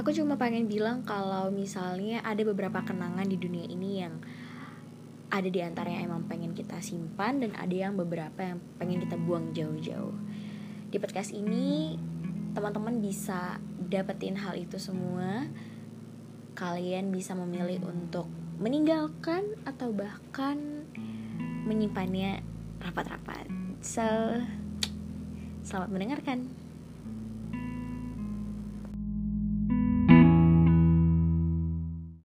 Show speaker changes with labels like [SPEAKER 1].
[SPEAKER 1] aku cuma pengen bilang kalau misalnya ada beberapa kenangan di dunia ini yang ada di antara yang emang pengen kita simpan dan ada yang beberapa yang pengen kita buang jauh-jauh. Di podcast ini teman-teman bisa dapetin hal itu semua. Kalian bisa memilih untuk meninggalkan atau bahkan menyimpannya rapat-rapat. So, selamat mendengarkan.